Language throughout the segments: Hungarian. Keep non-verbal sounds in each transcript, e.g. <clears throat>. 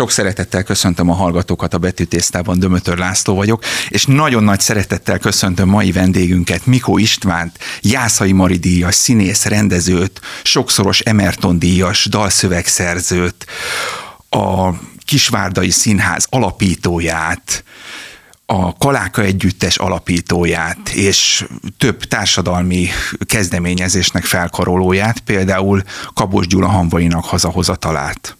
Sok szeretettel köszöntöm a hallgatókat a Betűtésztában, Dömötör László vagyok, és nagyon nagy szeretettel köszöntöm mai vendégünket, Mikó Istvánt, Jászai Mari díjas, színész, rendezőt, sokszoros Emerton díjas, dalszövegszerzőt, a Kisvárdai Színház alapítóját, a Kaláka Együttes alapítóját és több társadalmi kezdeményezésnek felkarolóját, például Kabos Gyula Hanvainak hazahozatalát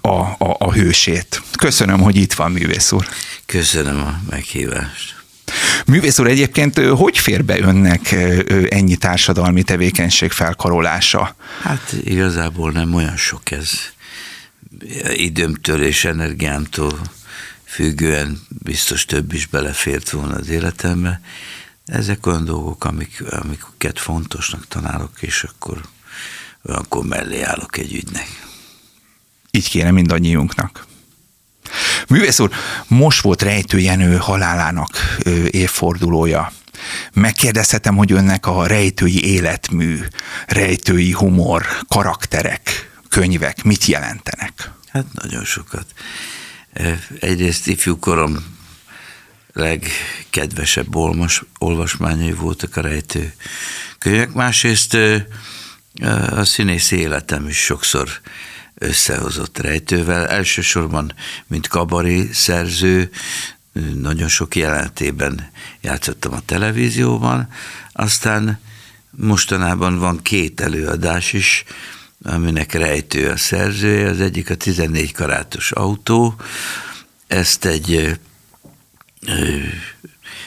a, a, a hősét. Köszönöm, hogy itt van, művész úr. Köszönöm a meghívást. Művész úr, egyébként hogy fér be önnek ennyi társadalmi tevékenység felkarolása? Hát igazából nem olyan sok ez. Időmtől és energiámtól függően biztos több is belefért volna az életembe. Ezek olyan dolgok, amik, amiket fontosnak találok, és akkor olyankor mellé állok egy ügynek. Így kéne mindannyiunknak. Művész úr, most volt Rejtő Jenő halálának évfordulója. Megkérdezhetem, hogy önnek a rejtői életmű, rejtői humor, karakterek, könyvek mit jelentenek? Hát nagyon sokat. Egyrészt ifjúkorom legkedvesebb olvas, olvasmányai voltak a rejtő könyvek, másrészt a színész életem is sokszor összehozott rejtővel, elsősorban, mint kabari szerző, nagyon sok jelentében játszottam a televízióban, aztán mostanában van két előadás is, aminek rejtő a szerzője, az egyik a 14 karátos autó, ezt egy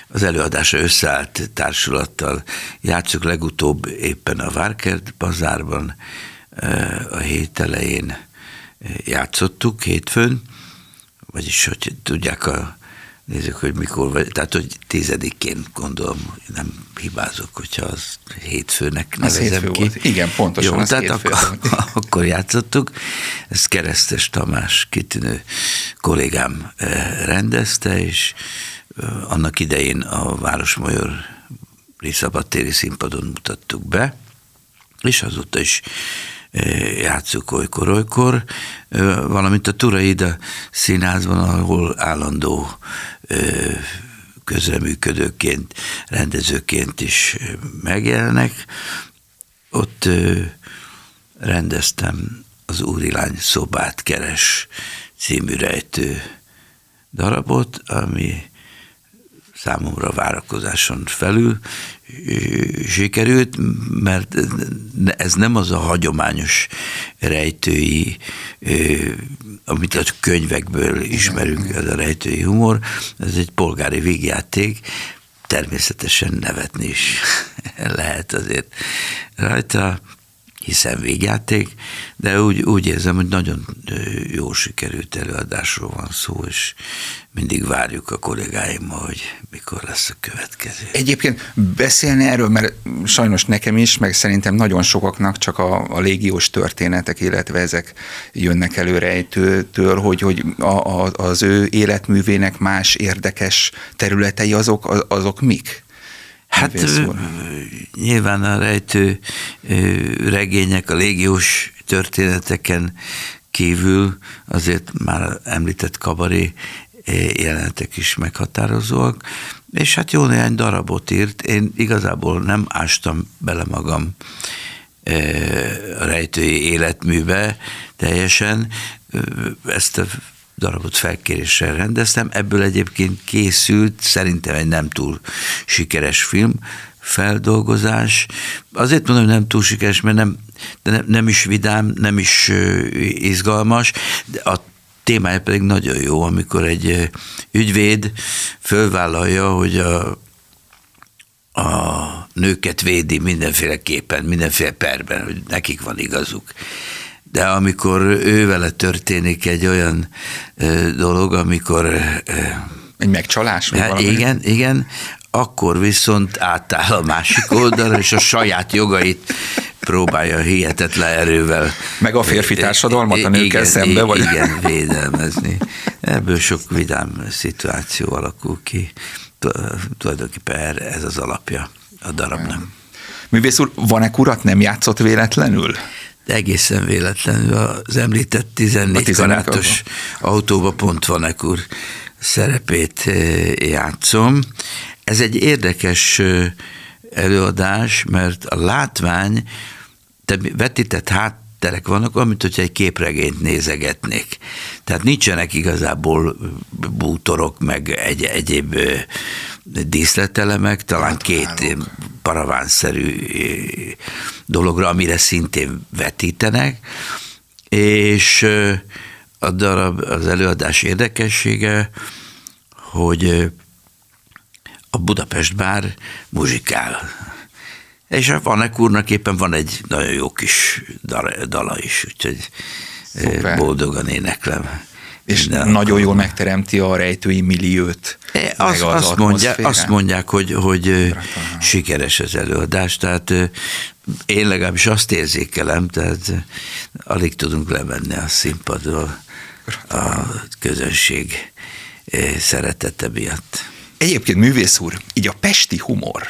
az előadásra összeállt társulattal játszok legutóbb éppen a Várkert bazárban, a hét elején játszottuk hétfőn, vagyis hogy tudják a nézzük, hogy mikor vagy, tehát hogy tizedikén gondolom, nem hibázok, hogyha az hétfőnek nevezem az hétfő ki. Volt. Igen, pontosan Jó, az tehát akkor, <laughs> akkor játszottuk, ezt Keresztes Tamás kitűnő kollégám rendezte, és annak idején a Városmajor Szabadtéri színpadon mutattuk be, és azóta is játszuk olykor-olykor, valamint a Turaida színházban, ahol állandó közreműködőként, rendezőként is megjelennek. Ott rendeztem az Úrilány szobát keres című rejtő darabot, ami számomra várakozáson felül sikerült, mert ez nem az a hagyományos rejtői, amit a könyvekből ismerünk, ez a rejtői humor, ez egy polgári végjáték, természetesen nevetni is <laughs> lehet azért rajta, hiszen végjáték, de úgy, úgy érzem, hogy nagyon jó sikerült előadásról van szó, és mindig várjuk a kollégáimmal, hogy mikor lesz a következő. Egyébként beszélni erről, mert sajnos nekem is, meg szerintem nagyon sokaknak csak a, a légiós történetek, illetve ezek jönnek elő rejtőtől, hogy, hogy a, a, az ő életművének más érdekes területei azok, azok mik? Hát nyilván a rejtő regények, a légiós történeteken kívül azért már említett kabaré jelenetek is meghatározóak, és hát jó néhány darabot írt. Én igazából nem ástam bele magam a rejtői életműbe teljesen. Ezt a darabot felkéréssel rendeztem, ebből egyébként készült szerintem egy nem túl sikeres film, feldolgozás. Azért mondom, hogy nem túl sikeres, mert nem, de nem, nem is vidám, nem is izgalmas, de a témája pedig nagyon jó, amikor egy ügyvéd fölvállalja, hogy a, a nőket védi mindenféleképpen, mindenféle perben, hogy nekik van igazuk de amikor ő vele történik egy olyan dolog, amikor... Egy megcsalás? Vagy hát igen, igen, akkor viszont átáll a másik oldalra, és a saját jogait próbálja hihetetlen erővel. Meg a férfi társadalmat a nőkkel igen, szembe? Vagy? Igen, védelmezni. Ebből sok vidám szituáció alakul ki. Tulajdonképpen ez az alapja a darabnak. Művész úr, van-e kurat nem játszott véletlenül? Egészen véletlenül az említett 14, 14 karátos autóba pont Vanek úr szerepét játszom. Ez egy érdekes előadás, mert a látvány, te vetített hát terek vannak, amit hogyha egy képregényt nézegetnék. Tehát nincsenek igazából bútorok, meg egy, egyéb díszletelemek, talán két paravánszerű dologra, amire szintén vetítenek, és a darab, az előadás érdekessége, hogy a Budapest bár muzsikál. És a Vanek úrnak éppen van egy nagyon jó kis dala is, úgyhogy Szuper. boldogan éneklem. És nagyon jól megteremti a rejtői milliót. E, az, az azt, mondja, azt mondják, hogy, hogy sikeres az előadás, tehát én legalábbis azt érzékelem, tehát alig tudunk lemenni a színpadról a közönség szeretete miatt. Egyébként művész úr, így a pesti humor,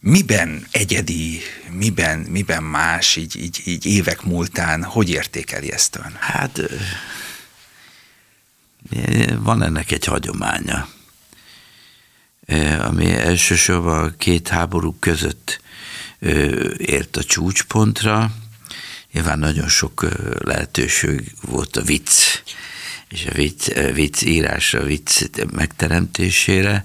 miben egyedi, miben, miben más, így, így, így évek múltán, hogy értékeli ezt ön? Hát van ennek egy hagyománya, ami elsősorban a két háború között ért a csúcspontra. Nyilván nagyon sok lehetőség volt a vicc, és a vicc, vicc írásra, vicc megteremtésére,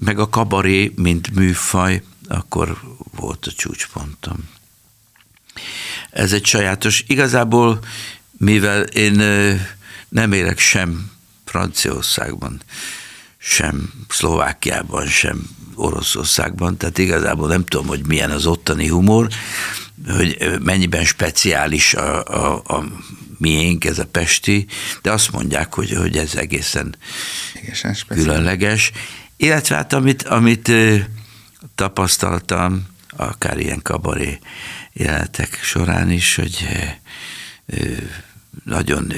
meg a kabaré, mint műfaj, akkor volt a csúcspontom. Ez egy sajátos, igazából, mivel én nem élek sem Franciaországban, sem Szlovákiában, sem Oroszországban, tehát igazából nem tudom, hogy milyen az ottani humor, hogy mennyiben speciális a, a, a miénk, ez a pesti, de azt mondják, hogy, hogy ez egészen, egészen különleges. Illetve hát amit, amit tapasztaltam, akár ilyen kabaré jelenetek során is, hogy nagyon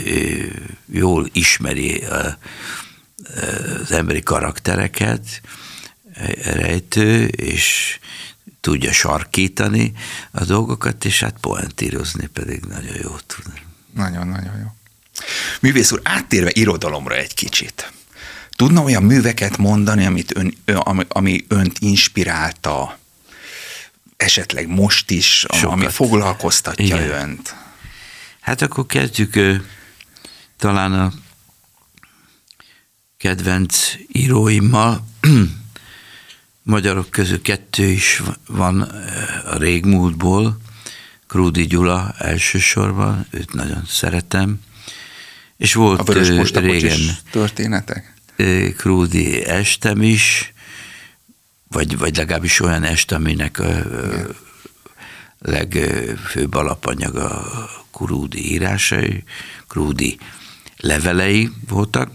jól ismeri az emberi karaktereket, rejtő, és tudja sarkítani a dolgokat, és hát poentírozni pedig nagyon jó tud. Nagyon-nagyon jó. Művész úr, áttérve irodalomra egy kicsit. Tudna olyan műveket mondani, amit ön, ami, ami önt inspirálta, esetleg most is, Sokat. ami foglalkoztatja Igen. önt? Hát akkor kezdjük talán a kedvenc íróimmal. <clears throat> Magyarok közül kettő is van a régmúltból. Krúdi Gyula elsősorban, őt nagyon szeretem. És volt a régen történetek? Krúdi estem is, vagy, vagy legalábbis olyan est, aminek a Igen. Legfőbb alapanyaga a írásai, Krúdi levelei voltak,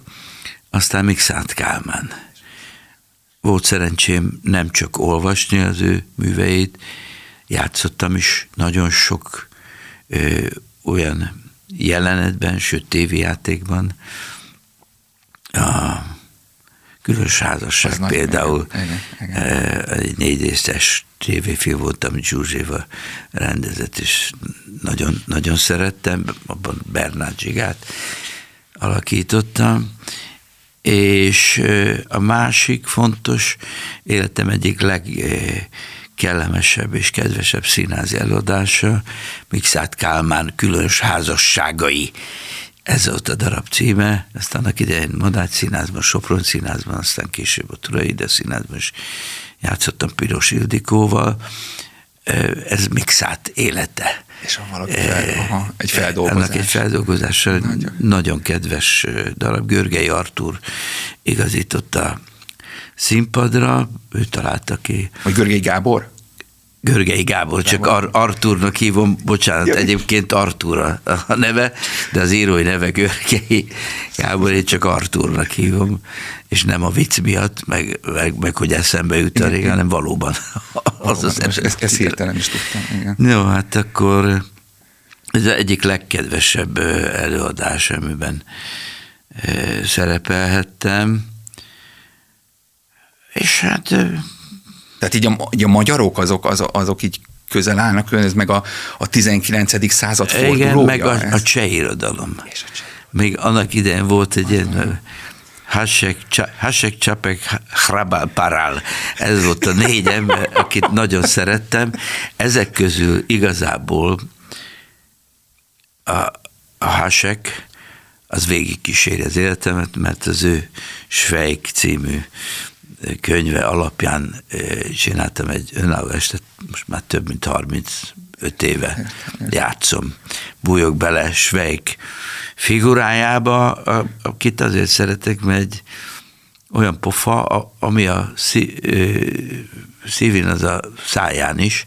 aztán még Szánt Kálmán. Volt szerencsém nem csak olvasni az ő műveit, játszottam is nagyon sok ö, olyan jelenetben, sőt tévéjátékban. A különös házasság Ez például igen, igen, igen. egy négy részes tévéfilm volt, amit Zsuzséva rendezett, és nagyon, nagyon szerettem, abban Bernát Zsigát alakítottam, és a másik fontos életem egyik legkellemesebb és kedvesebb színházi előadása, Mixát Kálmán különös házasságai. Ez volt a darab címe, ezt annak idején Madács színházban, Sopron színházban, aztán később a Turaide színházban is játszottam Piros Ildikóval. Ez Mixát élete és van valaki fel, aha, egy feldolgozás. Ennek egy feldolgozása nagyon. nagyon kedves darab. Görgei Artur igazította színpadra, ő találta ki. Vagy Görgei Gábor? Görgei Gábor, csak Ar- Arturnak hívom, bocsánat, Jaj. egyébként Artur a neve, de az írói neve Görgei Gábor, én csak Arturnak hívom, és nem a vicc miatt, meg, meg, meg hogy eszembe jut a régen, hanem valóban. Az az ezt, ezt, ezt hirtelen is tudtam, igen. Jó, hát akkor ez az egyik legkedvesebb előadás, amiben szerepelhettem, és hát tehát így a, így a magyarok azok, azok, azok így közel állnak, ez meg a, a 19. század fordulója. Igen, meg a, a cseh irodalom. És a cseh. Még annak idején volt egy ilyen Hasek Csapek Hrabal Parál. Ez volt a négy ember, akit nagyon szerettem. Ezek közül igazából a, a Hasek az végig kíséri az életemet, mert az ő Svejk című könyve alapján csináltam egy önálló estet, most már több mint 35 éve játszom. Bújok bele Svejk figurájába, akit azért szeretek, mert egy olyan pofa, ami a szívén, az a száján is,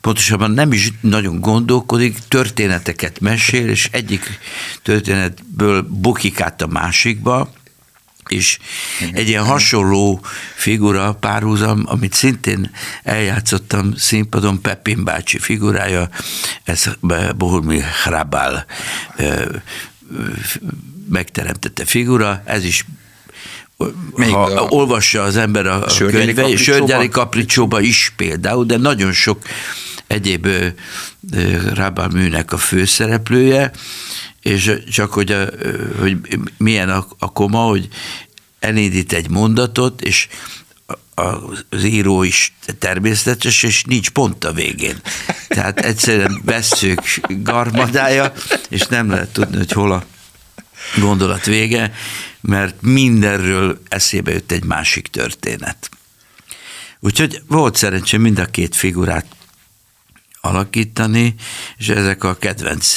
pontosabban nem is nagyon gondolkodik, történeteket mesél, és egyik történetből bukik át a másikba, és egy ilyen hasonló figura, párhuzam, amit szintén eljátszottam színpadon, Pepin bácsi figurája, ez Bohumil Hrabál megteremtette figura, ez is még ha a, olvassa az ember a, a könyve, Sörgyári Kapricsóba is például, de nagyon sok egyéb Rábál műnek a főszereplője, és csak hogy, a, hogy milyen a, a koma, hogy elindít egy mondatot, és az író is természetes, és nincs pont a végén. Tehát egyszerűen veszők garmadája, és nem lehet tudni, hogy hol a gondolat vége, mert mindenről eszébe jött egy másik történet. Úgyhogy volt szerencsém mind a két figurát alakítani, és ezek a kedvenc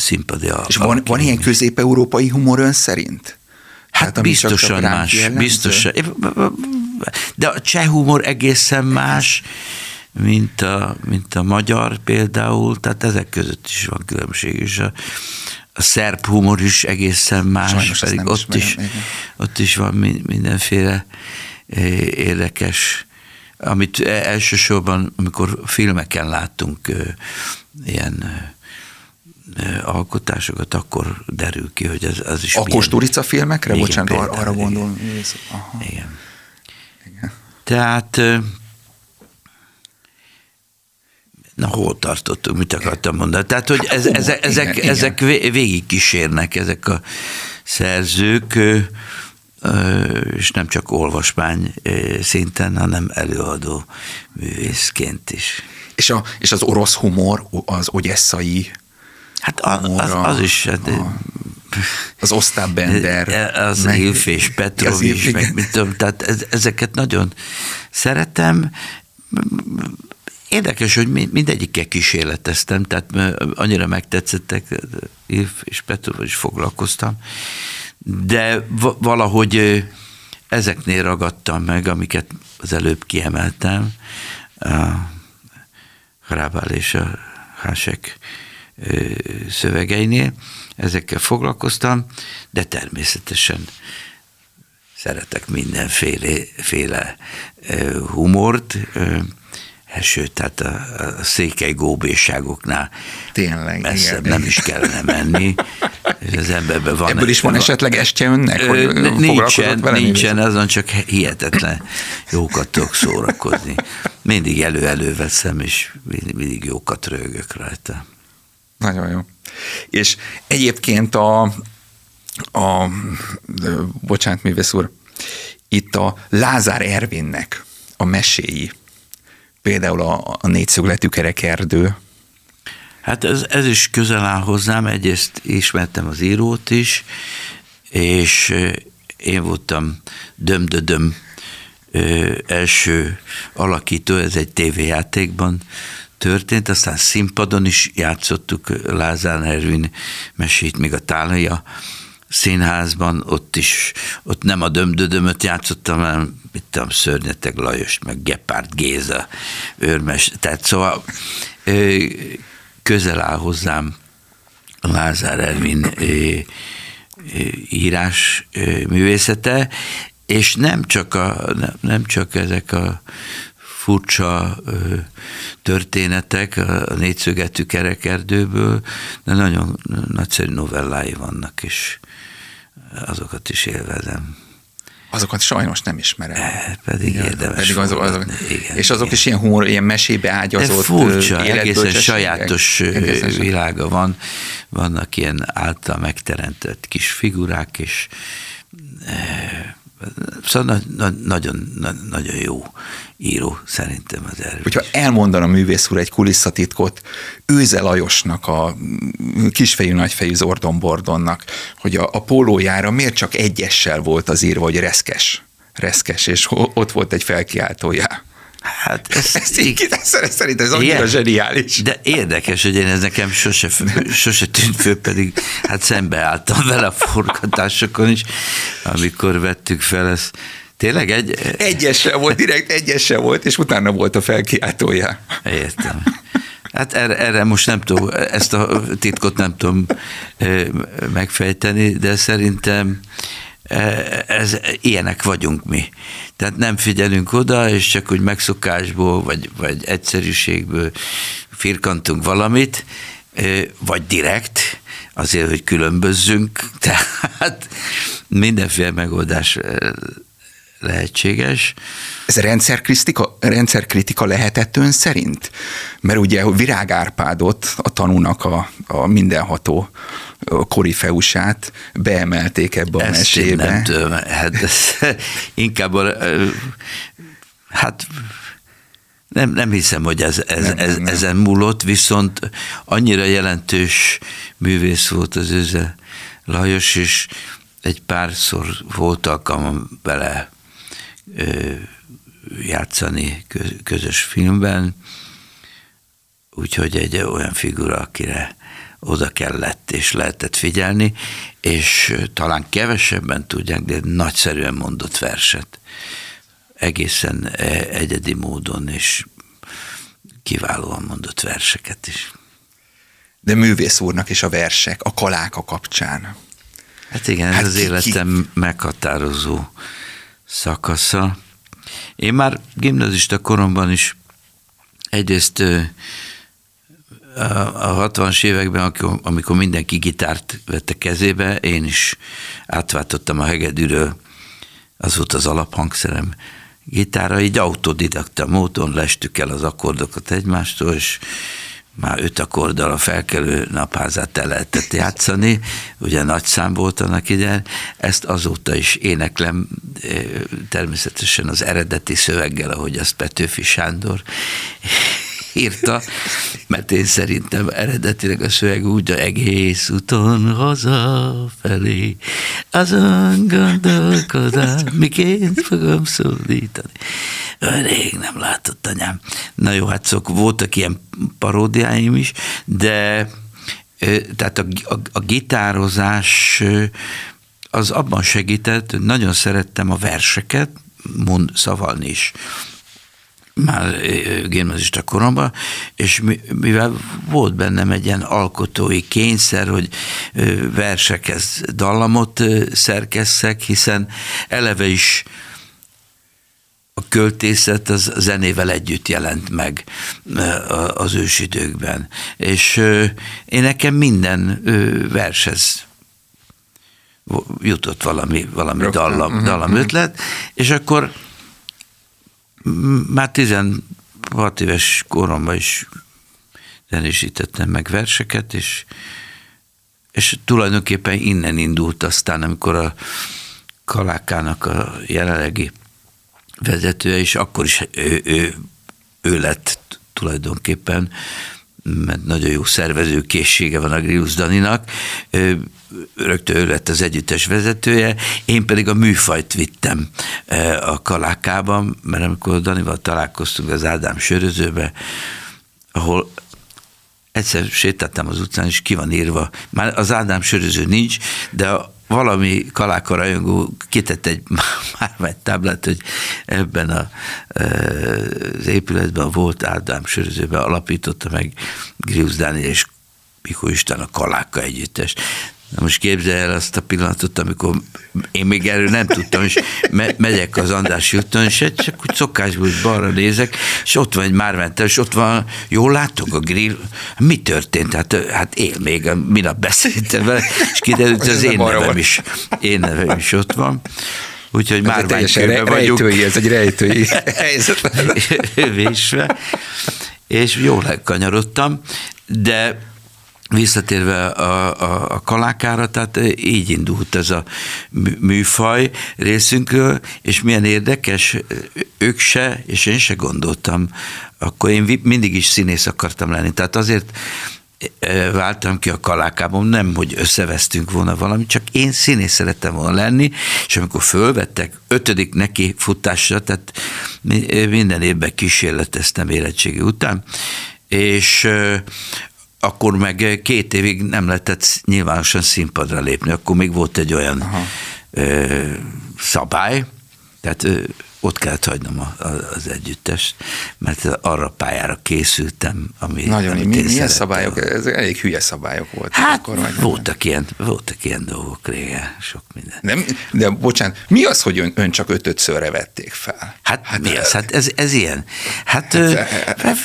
színpadi És van, van ilyen közép-európai humor ön szerint? Hát Tehát, biztosan más, biztosan. De a cseh humor egészen más, mint a, mint a magyar például, tehát ezek között is van különbség, és a, a szerb humor is egészen más, Sajnos pedig ott is, ott is van mindenféle érdekes, amit elsősorban, amikor filmeken láttunk ilyen alkotásokat, akkor derül ki, hogy ez az is A Kosturica filmekre? Igen, Bocsánat, például, arra gondolom. Igen. igen. igen. Tehát Na, hol tartottunk, mit akartam mondani? Tehát, hogy ez, hát, ezek, ezek, igen, ezek végig kísérnek, ezek a szerzők, és nem csak olvasmány szinten, hanem előadó művészként is. És, a, és az orosz humor, az ogyesszai Hát a, az, az is. Hát, a, az Ostap Bender. Az meg, Ilf és Petrovics, meg mit tudom, tehát ezeket nagyon szeretem, Érdekes, hogy mindegyikkel kísérleteztem, tehát annyira megtetszettek, Iv és Petrova is foglalkoztam, de valahogy ezeknél ragadtam meg, amiket az előbb kiemeltem, a Hrábál és a Hásek szövegeinél, ezekkel foglalkoztam, de természetesen szeretek mindenféle féle humort, sőt, tehát a, a székely góbéságoknál Tényleg, messzebb igen. nem is kellene menni. És az emberben van Ebből is van esetleg estje önnek, hogy nincsen, vele? Nincsen, azon csak hihetetlen jókat tudok szórakozni. Mindig elő-elő veszem, és mindig jókat rögök rajta. Nagyon jó. És egyébként a, a bocsánat, művész úr, itt a Lázár Ervinnek a meséi, például a, a négyszögletű kerekerdő. Hát ez, ez is közel áll hozzám, egyrészt ismertem az írót is, és én voltam dömdödöm első alakító, ez egy tévéjátékban történt, aztán színpadon is játszottuk Lázár Ervin mesét, még a Tálaja színházban, ott is, ott nem a dömdödömöt játszottam, hanem mit tudom, Szörnyeteg Lajos, meg Gepárt Géza, őrmes, tehát szóval közel áll hozzám Lázár Ervin írás művészete, és nem csak, a, nem, nem csak ezek a furcsa történetek a négyszögetű kerekerdőből, de nagyon nagyszerű novellái vannak, és azokat is élvezem. Azokat sajnos nem ismerem. E, pedig igen, érdemes. Pedig azok, azok, igen, és azok igen. is ilyen humor, ilyen mesébe ágyazott De furcsa, egészen sajátos egészen világa van. Vannak ilyen által megteremtett kis figurák, és Szóval na, nagyon, na, nagyon jó író szerintem az erő. Hogyha elmondana a művész úr egy kulisszatitkot Őze Lajosnak, a kisfejű nagyfejű Zordon Bordonnak, hogy a, a pólójára miért csak egyessel volt az írva, hogy reszkes, reszkes, és ott volt egy felkiáltója. Hát ez, <laughs> ez így, szerintem ez annyira zseniális. De érdekes, hogy én ez nekem sose, sose tűnt föl, pedig hát szembeálltam vele a forgatásokon is, amikor vettük fel ezt. Tényleg egy... Egyessel volt, direkt egyessel volt, és utána volt a felkiáltója. Értem. Hát erre, erre most nem tudom, ezt a titkot nem tudom megfejteni, de szerintem ez, ilyenek vagyunk mi. Tehát nem figyelünk oda, és csak úgy megszokásból, vagy, vagy egyszerűségből firkantunk valamit, vagy direkt, azért, hogy különbözzünk, <laughs> tehát mindenféle megoldás lehetséges. Ez rendszerkritika, rendszerkritika lehetett ön szerint? Mert ugye Virág Árpádot, a tanúnak a, a mindenható korifeusát beemelték ebbe a Ezt mesébe. nem tudom, hát ez, <laughs> inkább a, hát nem, nem hiszem, hogy ez, ez, nem, ez, nem. ezen múlott, viszont annyira jelentős művész volt az őze Lajos, és egy párszor volt alkalmam vele ö, játszani közös filmben, úgyhogy egy olyan figura, akire oda kellett és lehetett figyelni, és talán kevesebben tudják, de nagyszerűen mondott verset. Egészen e, egyedi módon, és kiválóan mondott verseket is. De művész úrnak is a versek, a kaláka kapcsán. Hát igen, ez hát az ki, életem ki... meghatározó szakasza. Én már gimnazista koromban is egyrészt a 60-as években, amikor mindenki gitárt vette kezébe, én is átváltottam a hegedűről, az volt az alaphangszerem. Gitára, így autodidakta módon lestük el az akkordokat egymástól, és már öt akkorddal a felkelő napházát el lehetett játszani, ugye nagy szám volt annak ide, ezt azóta is éneklem, természetesen az eredeti szöveggel, ahogy azt Petőfi Sándor írta, mert én szerintem eredetileg a szöveg úgy, a egész úton hazafelé, azon gondolkodám, miként fogom szólítani. Rég nem látott anyám. Na jó, hát szok, voltak ilyen paródiáim is, de tehát a, a, a gitározás az abban segített, hogy nagyon szerettem a verseket, mond, szavalni is már gimnazista koromban, és mivel volt bennem egy ilyen alkotói kényszer, hogy versekhez dallamot szerkesszek, hiszen eleve is a költészet az zenével együtt jelent meg az ősidőkben. És én nekem minden vershez jutott valami, valami dallam, mhm, dallam mhm. ötlet, és akkor már 16 éves koromban is zenésítettem meg verseket, és, és tulajdonképpen innen indult aztán, amikor a Kalákának a jelenlegi vezetője, és akkor is ő, ő, ő lett tulajdonképpen, mert nagyon jó szervezőkészsége van a Grius Daninak, rögtön ő lett az együttes vezetője, én pedig a műfajt vittem a Kalákában, mert amikor Danival találkoztunk az Ádám sörözőbe, ahol egyszer sétáltam az utcán, és ki van írva, már az Ádám söröző nincs, de valami kaláka rajongó kitett egy <laughs> már táblát, hogy ebben a, az épületben volt Ádám sörözőben alapította meg Grius Dániel és Mikor Isten a Kaláka együttes. Na most képzelj el azt a pillanatot, amikor én még erről nem tudtam, és me- megyek az András úton, és csak úgy szokásból balra nézek, és ott van egy mármenter, és ott van, jól látok a grill, mi történt? Hát, hát él még, minap beszéltem vele, és kiderült, hogy az én nevem is, én nevem is ott van. úgyhogy már teljesen vagyunk. Rejtői, ez egy rejtői <laughs> helyzet. Vésve, és jól kanyarodtam, de visszatérve a, a, a kalákára, tehát így indult ez a műfaj részünkről, és milyen érdekes, ők se, és én se gondoltam, akkor én mindig is színész akartam lenni, tehát azért e, váltam ki a kalákában, nem, hogy összevesztünk volna valamit, csak én színész szerettem volna lenni, és amikor fölvettek ötödik neki futásra, tehát minden évben kísérleteztem érettségi után, és akkor meg két évig nem lehetett nyilvánosan színpadra lépni, akkor még volt egy olyan Aha. ö, szabály, tehát ö, ott kellett hagynom a, a, az együttest, mert arra a pályára készültem, ami Nagyon, amit mi, milyen szerettem. szabályok? Ez elég hülye szabályok voltak hát, akkor. Vagy voltak, ilyen, voltak ilyen dolgok régen, sok minden. Nem, de bocsánat, mi az, hogy ön, ön csak ötötszörre vették fel? Hát, hát mi az? Hát ez, ez ilyen. Hát, hát, hát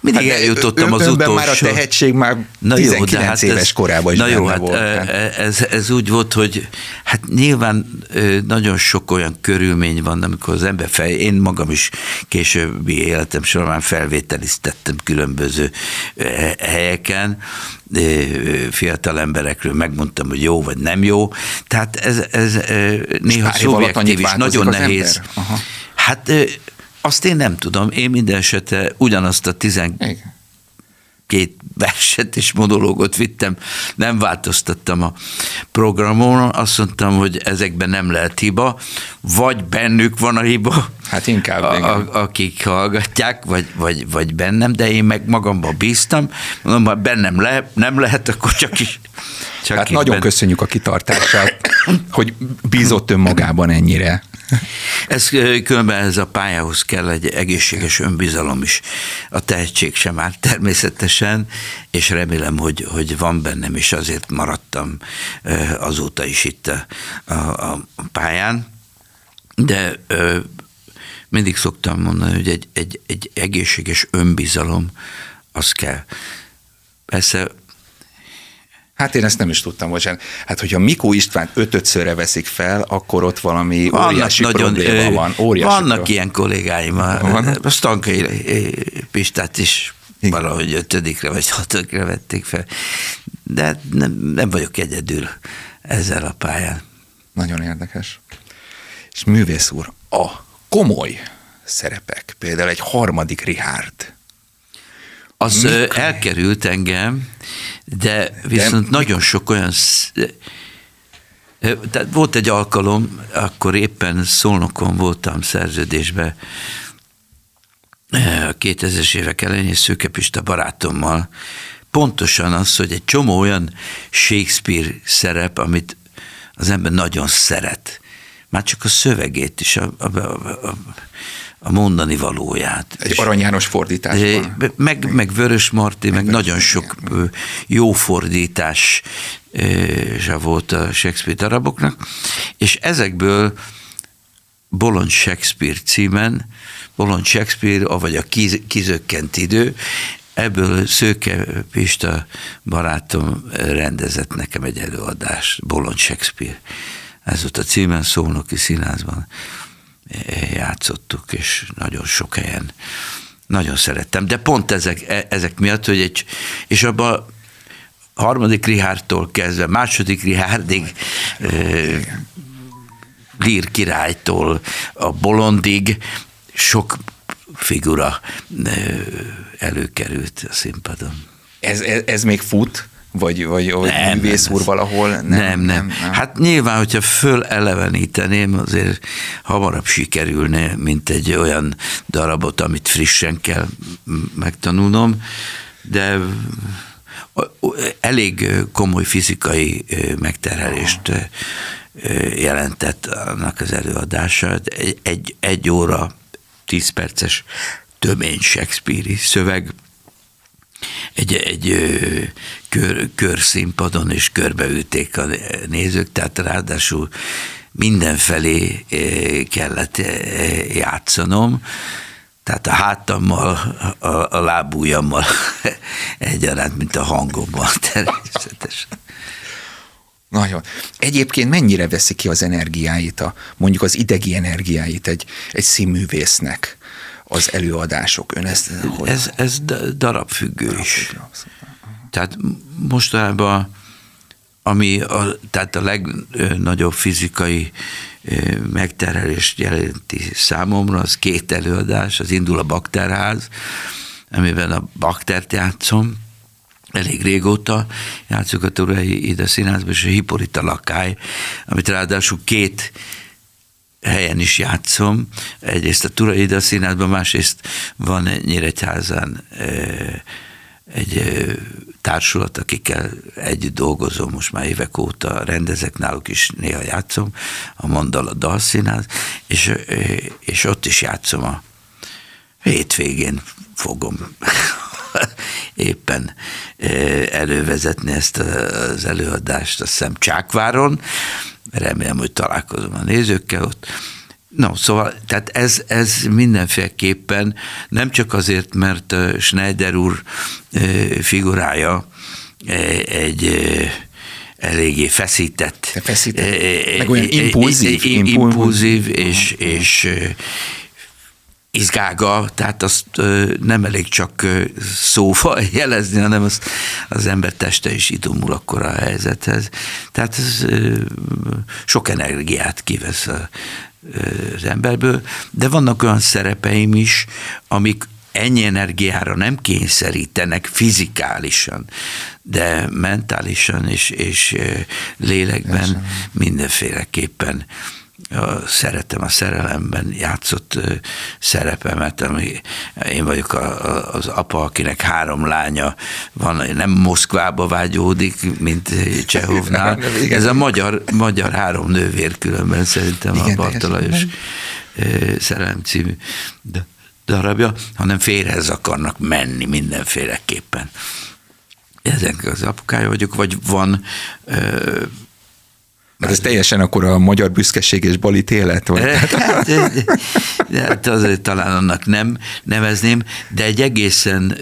mindig hát eljutottam az utolsó. már a tehetség már na 19 jó, hát éves ez, korában is Na jó, hát volt. Ez, ez úgy volt, hogy hát nyilván nagyon sok olyan körülmény van, amikor az ember fel, én magam is későbbi életem során felvételiztettem különböző helyeken, fiatal emberekről megmondtam, hogy jó vagy nem jó. Tehát ez, ez néha szubjektív is, nagyon nehéz. Hát azt én nem tudom. Én minden esetre ugyanazt a 12 verset és monológot vittem, nem változtattam a programon, azt mondtam, hogy ezekben nem lehet hiba, vagy bennük van a hiba, hát inkább, a, a, akik hallgatják, vagy, vagy, vagy bennem, de én meg magamban bíztam, mondom, ha bennem le, nem lehet, akkor csak is. Csak hát nagyon ben... köszönjük a kitartását, hogy bízott önmagában ennyire. <laughs> Ez különben ez a pályához kell egy egészséges önbizalom is. A tehetség sem áll <laughs> természetesen, és remélem, hogy, hogy van bennem, és azért maradtam azóta is itt a, a, a pályán. De mindig szoktam mondani, hogy egy, egy, egy egészséges önbizalom az kell. Persze Hát én ezt nem is tudtam, bocsánat. Hát, hogyha Mikó István ötötszörre veszik fel, akkor ott valami vannak óriási nagyon, probléma van. Óriási vannak probléma. ilyen kollégáim. Van? A Stankai Pistát is Igen. valahogy ötödikre vagy hatodikre vették fel. De nem, nem vagyok egyedül ezzel a pályán. Nagyon érdekes. És művész úr, a komoly szerepek, például egy harmadik Richard, az Mik? elkerült engem, de viszont de nagyon sok olyan tehát volt egy alkalom, akkor éppen Szolnokon voltam szerződésbe, a 2000-es évek elején, és Szőke Pista barátommal, pontosan az, hogy egy csomó olyan Shakespeare szerep, amit az ember nagyon szeret. Már csak a szövegét is, a, a, a, a, a mondani valóját. Egy Arany János fordításban. Meg, meg Vörös Marti, meg, meg nagyon sok igen. jó fordítás volt a Shakespeare daraboknak, és ezekből Bolond Shakespeare címen, Bolond Shakespeare, vagy a kiz, kizökkent idő, ebből Szőke Pista barátom rendezett nekem egy előadást, Bolond Shakespeare. Ez volt a címen, Szolnoki Színházban játszottuk, és nagyon sok helyen nagyon szerettem. De pont ezek, e, ezek miatt, hogy egy, és abban harmadik Rihártól kezdve, második Rihárdig, Lír királytól a Bolondig sok figura előkerült a színpadon. Ez, ez, ez még fut? Vagy, vagy, vagy nem, művész úr valahol? Nem nem, nem, nem, nem. Hát nyilván, hogyha föleleveníteném, azért hamarabb sikerülne, mint egy olyan darabot, amit frissen kell megtanulnom, de elég komoly fizikai megterhelést jelentett annak az előadása. Egy, egy, óra, tíz perces tömény Shakespeare szöveg, egy, egy kör, körszínpadon, és körbeülték a nézők, tehát ráadásul mindenfelé kellett játszanom, tehát a hátammal, a, a lábújammal <laughs> egyaránt, mint a hangommal <laughs> természetesen. Nagyon. Egyébként mennyire veszi ki az energiáit, a, mondjuk az idegi energiáit egy, egy színművésznek az előadások? Ön ezt, hogy ez, ez darabfüggő is. Tehát mostanában ami a, tehát a legnagyobb fizikai megterhelést jelenti számomra, az két előadás, az indul a Bakterház, amiben a Baktert játszom, elég régóta játszok a Turai ide színházban, és a Hippolyta lakály, amit ráadásul két helyen is játszom. Egyrészt a Turai ide színházban, másrészt van Nyíregyházán egy társulat, akikkel együtt dolgozom, most már évek óta rendezek, náluk is néha játszom, a Mandala Dalszínház, és, és ott is játszom a hétvégén fogom <laughs> éppen elővezetni ezt az előadást, azt hiszem Csákváron, remélem, hogy találkozom a nézőkkel ott, No, szóval, tehát ez, ez mindenféleképpen nem csak azért, mert Schneider úr figurája egy eléggé feszített, feszített. meg olyan impulzív, impulzív, impulzív és, és izgága, tehát azt nem elég csak szóval <laughs> jelezni, hanem az, az ember teste is idomul akkor a helyzethez. Tehát ez sok energiát kivesz az emberből, de vannak olyan szerepeim is, amik ennyi energiára nem kényszerítenek fizikálisan, de mentálisan és, és lélekben mindenféleképpen. a szeretem a szerelemben játszott szerepemet, ami én vagyok a, a, az apa, akinek három lánya van, nem Moszkvába vágyódik, mint Csehovnál. <laughs> Ez a magyar, magyar három nővér különben szerintem Igen, a Bartalajos szerelem című darabja, hanem félhez akarnak menni mindenféleképpen. Ezek az apukája vagyok, vagy van mert ez teljesen akkor a magyar büszkeség és balit élet? Vagy? <laughs> Hát, hát azért talán annak nem nevezném, de egy egészen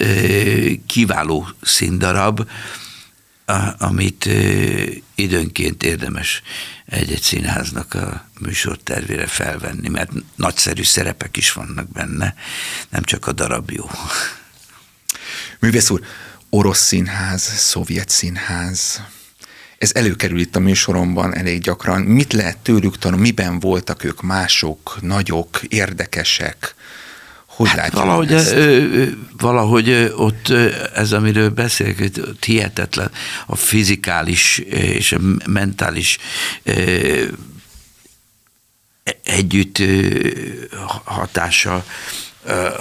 kiváló színdarab, amit időnként érdemes egy-egy színháznak a műsortervére felvenni, mert nagyszerű szerepek is vannak benne, nem csak a darab jó. Művész úr, orosz színház, szovjet színház, ez előkerül itt a műsoromban elég gyakran. Mit lehet tőlük tanulni, miben voltak ők mások, nagyok, érdekesek? Hogy hát valahogy, ezt? Ö, valahogy ott ez, amiről beszélek, ott hihetetlen a fizikális és a mentális együtt hatása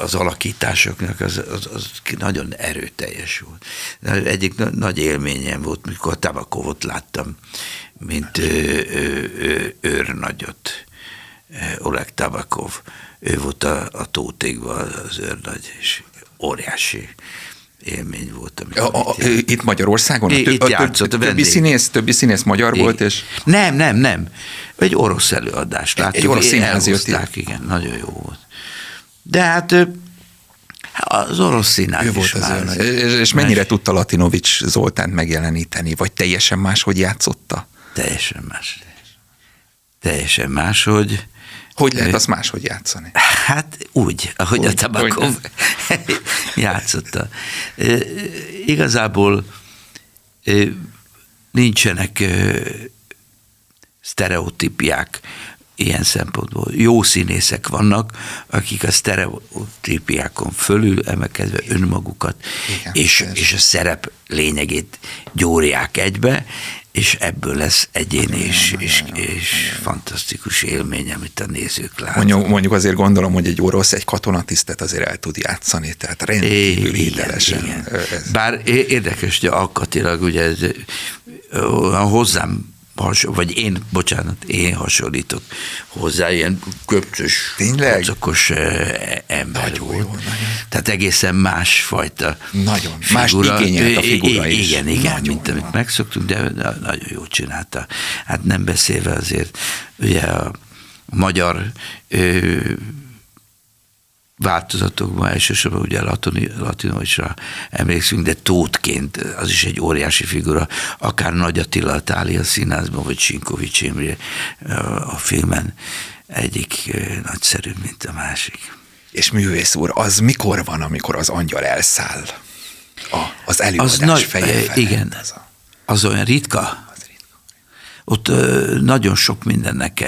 az alakításoknak az, az, az nagyon erőteljes volt. Egyik nagy élményem volt, mikor Tabakovot láttam, mint őrnagyot. Oleg Tabakov, ő volt a, a Tótékban az őrnagy, és óriási élmény volt. A, a, itt, itt Magyarországon? Itt, itt játszott a többi színész, többi színész magyar igen. volt, és... Nem, nem, nem. Egy orosz előadást láttuk. Egy orosz színház jött Igen, nagyon jó volt. De hát az orosz színház ő volt az ön. És, és mennyire más. tudta Latinovics Zoltánt megjeleníteni, vagy teljesen más, hogy játszotta? Teljesen más. Teljesen más, hogy hogy lehet azt máshogy játszani? Hát úgy, ahogy úgy, a Tabakov <laughs> játszotta. Igazából nincsenek sztereotípiák ilyen szempontból. Jó színészek vannak, akik a sztereotípiákon fölül emelkedve önmagukat Igen, és, és a szerep lényegét gyóriák egybe, és ebből lesz egyéni és, és, és fantasztikus élmény, amit a nézők látnak. Mondjuk, mondjuk azért gondolom, hogy egy orosz egy katonatisztet azért el tud játszani, tehát rendkívül hitelesen. Igen. Bár érdekes, hogy alkatilag ugye ez, hozzám vagy én, bocsánat, én hasonlítok hozzá, ilyen köpcös, kocokos ember nagyon volt. Jó, nagyon. Tehát egészen másfajta Nagyon, figura. más igényelt a figura is. Igen, igen, nagyon mint amit megszoktunk, de nagyon jól csinálta. Hát nem beszélve azért, ugye a magyar ö, változatokban, elsősorban ugye Latinovicsra emlékszünk, de Tótként az is egy óriási figura, akár Nagy Attila a Tália színházban, vagy Sinkovics Imre a filmen egyik nagyszerű, mint a másik. És művész úr, az mikor van, amikor az angyal elszáll? A, az előadás az nagy, feje felett, Igen, az, a... az olyan ritka. Az ritka. Ott nagyon sok mindennek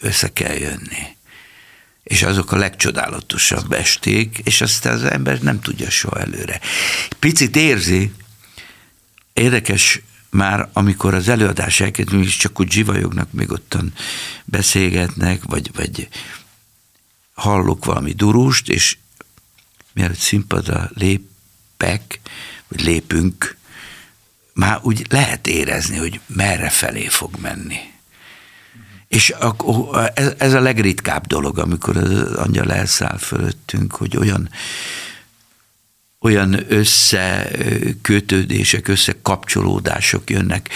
össze kell jönni és azok a legcsodálatosabb esték, és aztán az ember nem tudja soha előre. Picit érzi, érdekes már, amikor az előadás elkezdődik, és csak úgy zsivajognak, még ottan beszélgetnek, vagy, vagy hallok valami durust, és mielőtt színpadra lépek, vagy lépünk, már úgy lehet érezni, hogy merre felé fog menni. És ez, ez a legritkább dolog, amikor az angyal elszáll fölöttünk, hogy olyan, olyan összekötődések, összekapcsolódások jönnek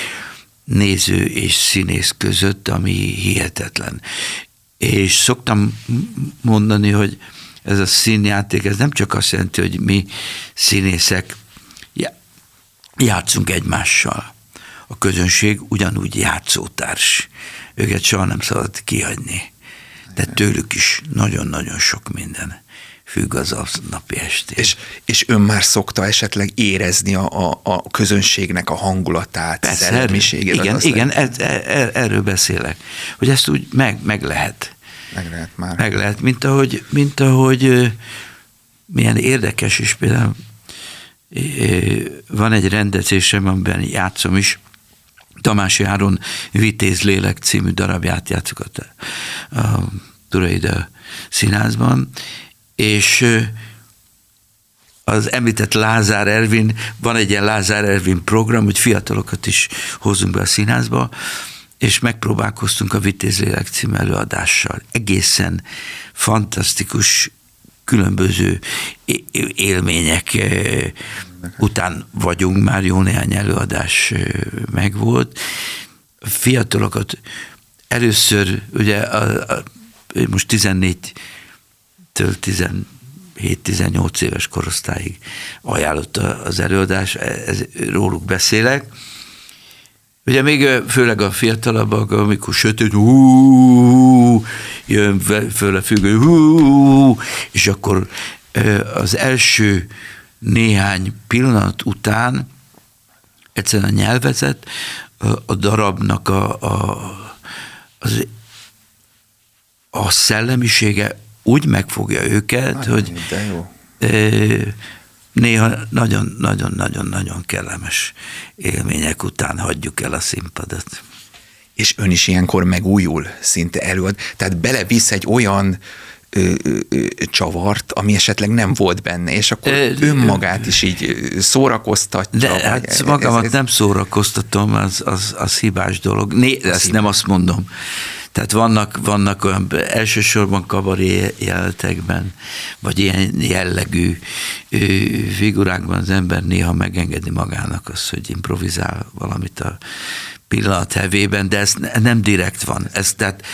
néző és színész között, ami hihetetlen. És szoktam mondani, hogy ez a színjáték, ez nem csak azt jelenti, hogy mi színészek játszunk egymással. A közönség ugyanúgy játszótárs őket soha nem szabad kihagyni. De tőlük is nagyon-nagyon sok minden függ az a napi estén. És, és ön már szokta esetleg érezni a, a, a közönségnek a hangulatát, Persze, szellemiségét? Igen, igen er, er, erről beszélek. Hogy ezt úgy meg, meg lehet. Meg lehet már. Meg lehet, mint ahogy, mint ahogy milyen érdekes is például van egy rendezésem, amiben játszom is, Tamási Áron Vitéz Lélek című darabját játszok a, a Turaida színházban, és az említett Lázár Ervin, van egy ilyen Lázár Ervin program, hogy fiatalokat is hozunk be a színházba, és megpróbálkoztunk a Vitéz Lélek című előadással. Egészen fantasztikus különböző élmények után vagyunk, már jó néhány előadás megvolt. Fiatalokat először, ugye a, a, most 14-től 17-18 éves korosztályig ajánlotta az előadás, ez, róluk beszélek. Ugye még főleg a fiatalabbak, amikor sötét, hú, jön föl a függő, hú, és akkor az első néhány pillanat után egyszerűen a nyelvezet a darabnak a, a, az, a szellemisége úgy megfogja őket, Nagyon, hogy jó. Néha nagyon-nagyon-nagyon-nagyon kellemes élmények után hagyjuk el a színpadot. És ön is ilyenkor megújul, szinte előad. Tehát belevisz egy olyan ö, ö, csavart, ami esetleg nem volt benne, és akkor ö, önmagát is így szórakoztatja. De hát ez, magamat ez, nem szórakoztatom, az, az, az hibás dolog. Né, ezt hibás. nem azt mondom. Tehát vannak, vannak olyan elsősorban kabaré jelenetekben, vagy ilyen jellegű figurákban az ember néha megengedi magának azt, hogy improvizál valamit a pillanat hevében, de ez nem direkt van. Ez, tehát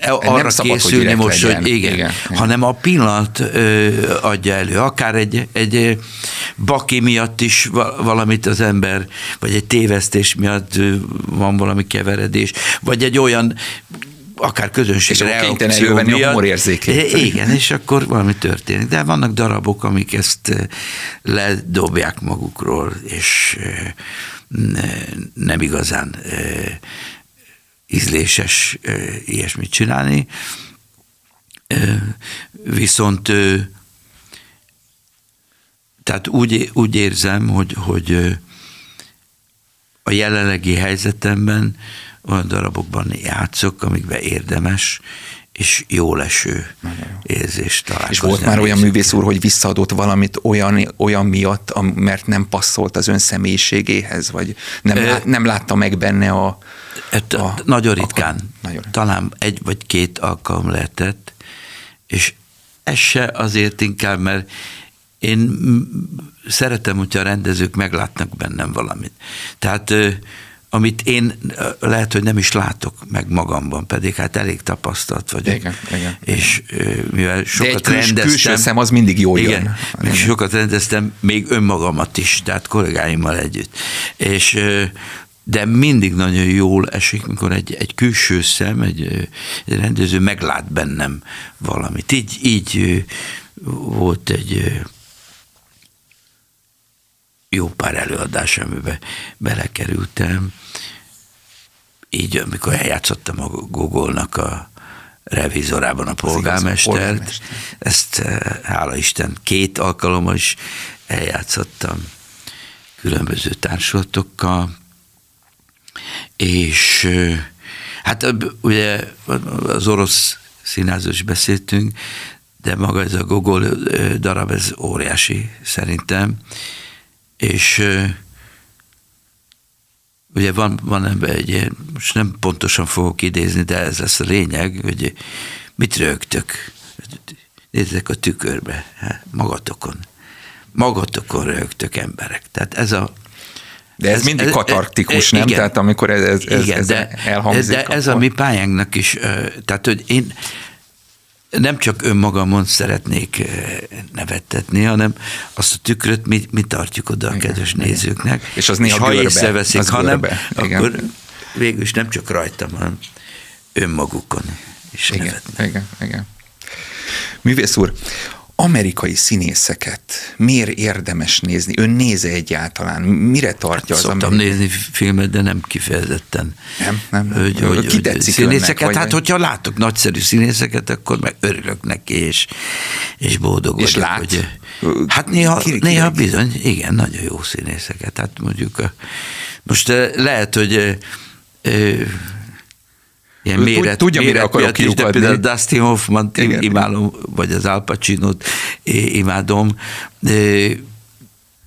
arra nem szabad, készülni hogy most, legyen. hogy igen, igen, hanem a pillanat ö, adja elő. Akár egy, egy baki miatt is valamit az ember, vagy egy tévesztés miatt van valami keveredés, vagy egy olyan akár közönségre és kénytelen elővenni a humorérzékét. Igen, és akkor valami történik. De vannak darabok, amik ezt ledobják magukról, és nem igazán ízléses ilyesmit csinálni. Viszont tehát úgy, úgy érzem, hogy, hogy a jelenlegi helyzetemben olyan darabokban játszok, amikben érdemes és jó leső érzést találkozni. És volt már olyan művész úr, hogy visszaadott valamit olyan, olyan miatt, mert nem passzolt az ön személyiségéhez, vagy nem, Ö, lát, nem látta meg benne a... a, a nagyon ritkán. A, nagyon. Talán egy vagy két alkalom lehetett, és ez se azért inkább, mert én szeretem, hogyha a rendezők meglátnak bennem valamit. Tehát amit én lehet, hogy nem is látok meg magamban, pedig hát elég tapasztalt vagyok. Igen, igen, és mivel sokat De egy rendeztem. külső szem az mindig jól igen, jön. Igen, sokat rendeztem, még önmagamat is, tehát kollégáimmal együtt. És de mindig nagyon jól esik, amikor egy, egy külső szem, egy, egy rendező meglát bennem valamit. Így, így volt egy jó pár előadás, amiben belekerültem. Így, amikor eljátszottam a Gogolnak a revizorában a polgármestert, ezt hála Isten két alkalommal is eljátszottam különböző társulatokkal, és hát ugye az orosz színházról is beszéltünk, de maga ez a Gogol darab, ez óriási szerintem, és ugye van, van ebben egy most nem pontosan fogok idézni, de ez lesz a lényeg, hogy mit rögtök? Nézzek a tükörbe, hát magatokon. Magatokon rögtök emberek. Tehát ez a de ez, ez mindig ez, katartikus, ez, nem? Igen, Tehát amikor ez, ez, igen, ez de, elhangzik. De ez akkor... a mi pályánknak is, tehát hogy én nem csak önmagamon szeretnék nevettetni, hanem azt a tükröt mi, mi tartjuk oda a kedves igen, nézőknek. És az néha és ha görbe, észreveszik, igen. akkor végül is nem csak rajtam, hanem önmagukon is igen, nevetnek. Igen, igen. Művész úr, amerikai színészeket miért érdemes nézni? Ön néze egyáltalán? Mire tartja hát az Szoktam amerikai? nézni filmet, de nem kifejezetten. Nem, nem. nem. Hogy, hogy, Ki tetszik színészeket, önnek, hát vagy? hogyha látok nagyszerű színészeket, akkor meg örülök neki, és, és boldog és vagyok. lát? Hogy, hát néha, ki, ki, néha bizony, igen, nagyon jó színészeket. Hát mondjuk, most lehet, hogy ilyen méret, Tudja, mire akarok de például Dustin Hoffman imádom, vagy az Al Pacino-t imádom, de,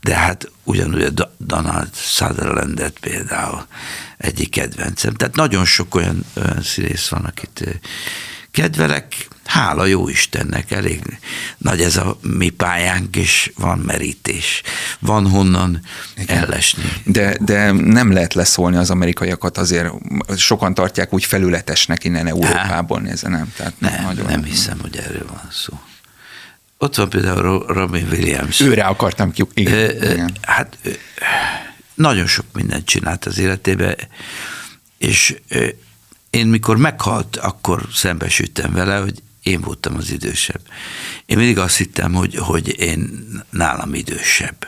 de hát ugyanúgy a Donald Sutherlandet például egyik kedvencem. Tehát nagyon sok olyan, olyan színész van, akit kedvelek, hála jó Istennek, elég nagy ez a mi pályánk, és van merítés, van honnan Igen. ellesni. De, de nem lehet leszólni az amerikaiakat, azért sokan tartják úgy felületesnek innen Európában nézve, nem? Tehát nem, nagyon nem hiszem, hogy erről van szó. Ott van például Robin Williams. Őre akartam ki. Igen, ö, igen. Hát nagyon sok mindent csinált az életében, és én mikor meghalt, akkor szembesültem vele, hogy én voltam az idősebb. Én mindig azt hittem, hogy, hogy én nálam idősebb.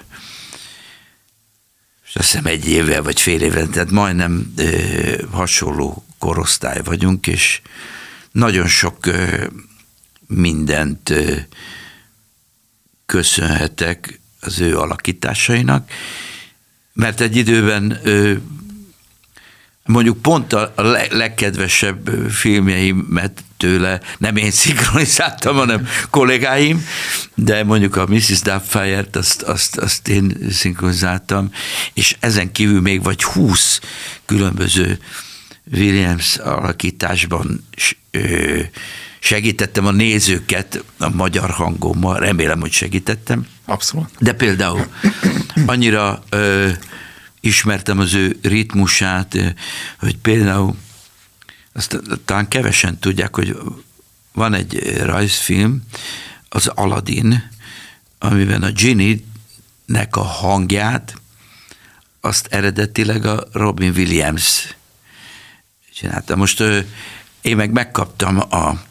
És azt hiszem egy évvel vagy fél évvel, tehát majdnem ö, hasonló korosztály vagyunk, és nagyon sok ö, mindent ö, köszönhetek az ő alakításainak, mert egy időben ö, mondjuk pont a legkedvesebb filmjeimet tőle nem én szinkronizáltam, hanem kollégáim, de mondjuk a Mrs. Doubtfire-t azt, azt, azt én szinkronizáltam, és ezen kívül még vagy húsz különböző Williams alakításban segítettem a nézőket a magyar hangommal, remélem, hogy segítettem. Abszolút. De például annyira ö, ismertem az ő ritmusát, hogy például azt talán kevesen tudják, hogy van egy rajzfilm, az Aladdin, amiben a Ginny-nek a hangját azt eredetileg a Robin Williams csinálta. Most én meg megkaptam a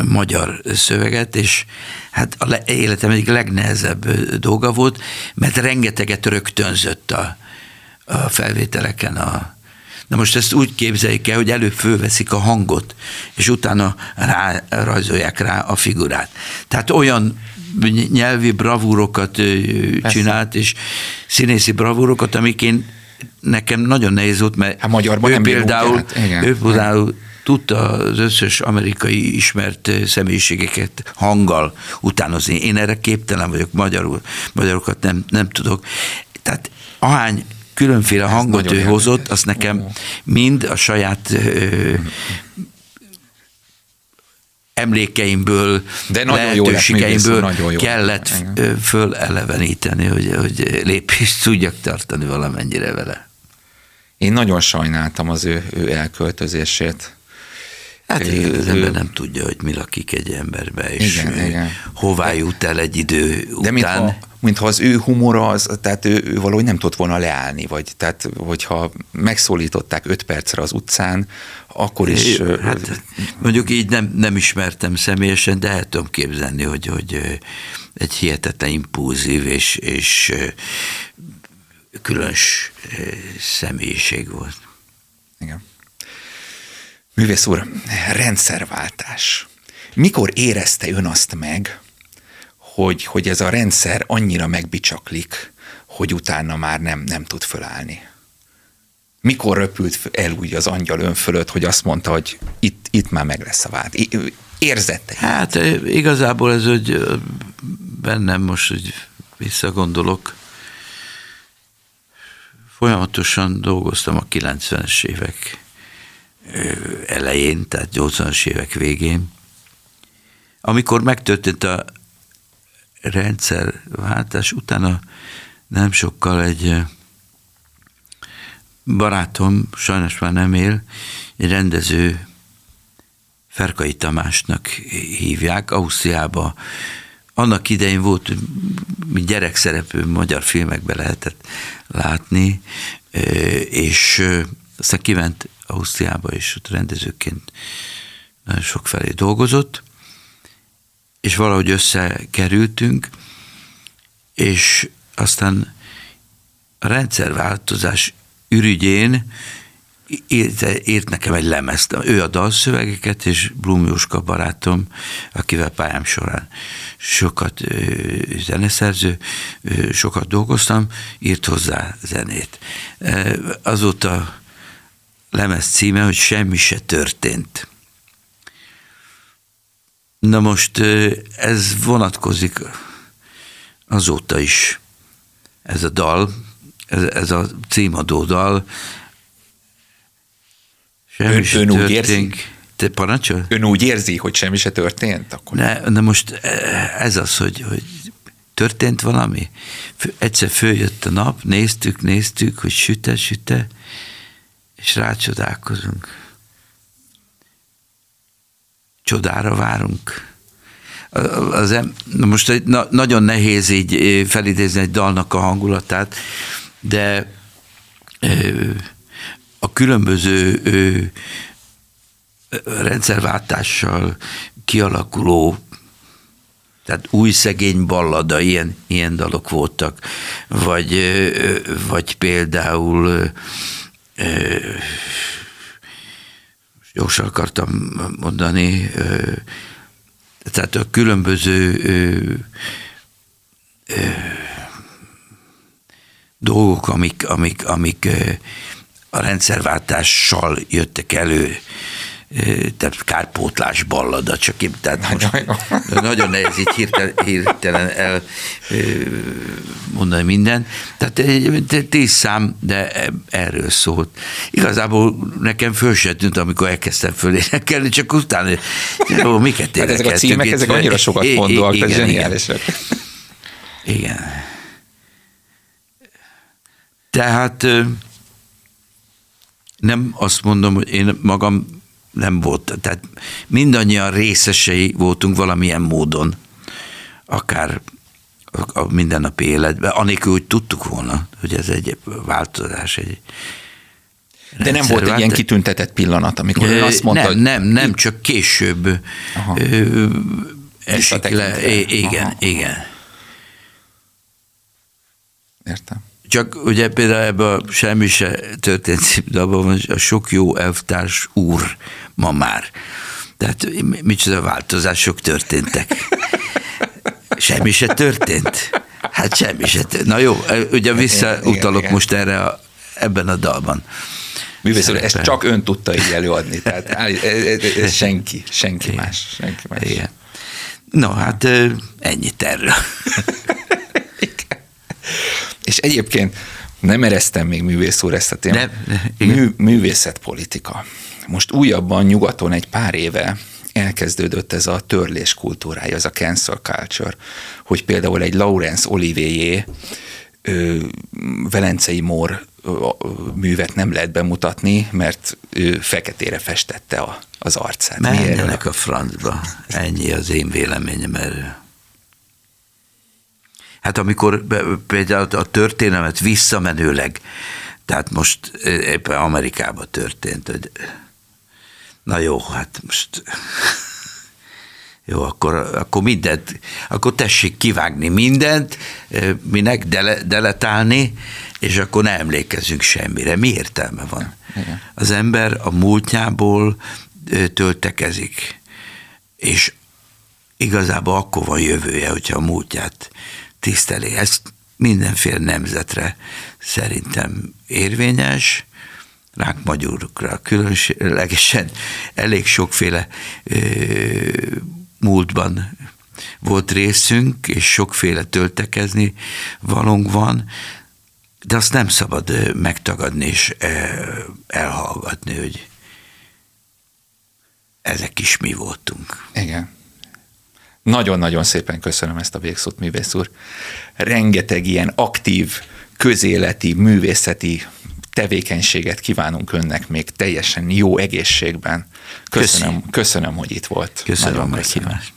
magyar szöveget, és hát a életem egyik legnehezebb dolga volt, mert rengeteget rögtönzött a, a felvételeken a, Na most ezt úgy képzeljük el, hogy előbb fölveszik a hangot, és utána rá, rajzolják rá a figurát. Tehát olyan nyelvi bravúrokat csinált, és színészi bravúrokat, amik én nekem nagyon nehéz volt, mert hát magyarban ő nem például, hát, igen. ő például tudta az összes amerikai ismert személyiségeket hanggal utánozni. Én erre képtelen vagyok, magyarul, magyarokat nem, nem tudok. Tehát ahány különféle hangot ő hozott, azt nekem mind a saját ö, emlékeimből, De lehetőségeimből nagyon jó kellett Igen. föleleveníteni, hogy, hogy lépést tudjak tartani valamennyire vele. Én nagyon sajnáltam az ő, ő elköltözését. Hát az ember nem tudja, hogy mi lakik egy emberbe, és igen, igen. hová jut el egy idő De után. Mintha, mintha az ő humora, az, tehát ő, ő valahogy nem tudott volna leállni, vagy tehát hogyha megszólították öt percre az utcán, akkor is... Hát, mondjuk így nem, nem ismertem személyesen, de el tudom képzelni, hogy, hogy egy hihetetlen impulzív és, és különös személyiség volt. Igen. Művész úr, rendszerváltás. Mikor érezte ön azt meg, hogy, hogy ez a rendszer annyira megbicsaklik, hogy utána már nem, nem tud fölállni? Mikor röpült el úgy az angyal ön fölött, hogy azt mondta, hogy itt, itt már meg lesz a vált? Érzette? Hát igazából ez, hogy bennem most, hogy visszagondolok, folyamatosan dolgoztam a 90-es évek elején, tehát 80-as évek végén, amikor megtörtént a rendszerváltás, utána nem sokkal egy barátom, sajnos már nem él, egy rendező Ferkai Tamásnak hívják, Ausztriába. Annak idején volt, gyerekszereplő magyar filmekben lehetett látni, és aztán kiment Ausztriába, és ott rendezőként nagyon sok felé dolgozott, és valahogy összekerültünk, és aztán a rendszerváltozás ürügyén írt, írt nekem egy lemezt. Ő a dalszövegeket, és Blum Jóska barátom, akivel pályám során sokat zeneszerző, sokat dolgoztam, írt hozzá zenét. Azóta lemez címe, hogy semmi se történt. Na most ez vonatkozik azóta is, ez a dal, ez, ez a címadó dal. Semmi ön, se ön úgy érzi? Te parancsol? Ön úgy érzi, hogy semmi se történt? Akkor... Ne, na most ez az, hogy, hogy történt valami. Egyszer följött a nap, néztük, néztük, hogy süte, süte, és rácsodálkozunk. Csodára várunk. Az em, most na, nagyon nehéz így felidézni egy dalnak a hangulatát, de a különböző rendszerváltással kialakuló tehát új szegény ballada, ilyen, ilyen dalok voltak, vagy, vagy például gyorsan akartam mondani, tehát a különböző dolgok, amik, amik, amik a rendszerváltással jöttek elő, tehát kárpótlás ballada, csak én, tehát most <laughs> nagyon nehéz így hirtelen, hirtelen el mondani minden. Tehát tíz szám, de erről szólt. Igazából nekem föl se tűnt, amikor elkezdtem fölénekelni, csak utána, jó, miket hát ezek a címek, ezek annyira sokat mondóak, tehát zseniálisak. Igen. igen. Tehát nem azt mondom, hogy én magam nem volt. Tehát mindannyian részesei voltunk valamilyen módon, akár a mindennapi életben, anélkül, hogy tudtuk volna, hogy ez egy változás, egy de nem volt egy ilyen kitüntetett pillanat, amikor ön azt mondta, Nem, nem, nem, csak később Aha. esik le. Igen, Aha. igen. Értem. Csak ugye például ebben a semmi se történt címdalban van a sok jó elvtárs úr ma már. Tehát micsoda változások történtek. <laughs> Semmi se történt. Hát semmi se történt. Na jó, ugye visszautalok most erre a, ebben a dalban. Művész úr, ezt csak ön tudta így előadni, tehát <laughs> ez senki, senki Igen. más. Senki más. Igen. No, hát ennyit erről. <laughs> És egyébként nem eresztem még művész úr ezt a témát. Mű, művészetpolitika. Most újabban nyugaton egy pár éve elkezdődött ez a törlés kultúrája, ez a cancel culture, hogy például egy Laurence Olivier ö, Velencei Mór művet nem lehet bemutatni, mert ő feketére festette a, az arcát. Menjenek a francba. Ennyi az én véleményem erről. Hát amikor például a történelmet visszamenőleg, tehát most éppen Amerikában történt, hogy na jó, hát most <laughs> jó, akkor, akkor mindent, akkor tessék kivágni mindent, minek dele, deletálni, és akkor ne emlékezzünk semmire. Mi értelme van? Igen. Az ember a múltjából töltekezik, és igazából akkor van jövője, hogyha a múltját tiszteli. Ez mindenféle nemzetre szerintem érvényes, ránk magyarokra különlegesen elég sokféle ö, múltban volt részünk, és sokféle töltekezni valónk van, de azt nem szabad megtagadni és elhallgatni, hogy ezek is mi voltunk. Igen. Nagyon-nagyon szépen köszönöm ezt a végszót, művész úr. Rengeteg ilyen aktív, közéleti, művészeti tevékenységet kívánunk önnek még teljesen jó egészségben. Köszönöm, köszönöm hogy itt volt. Köszönöm a meghívást.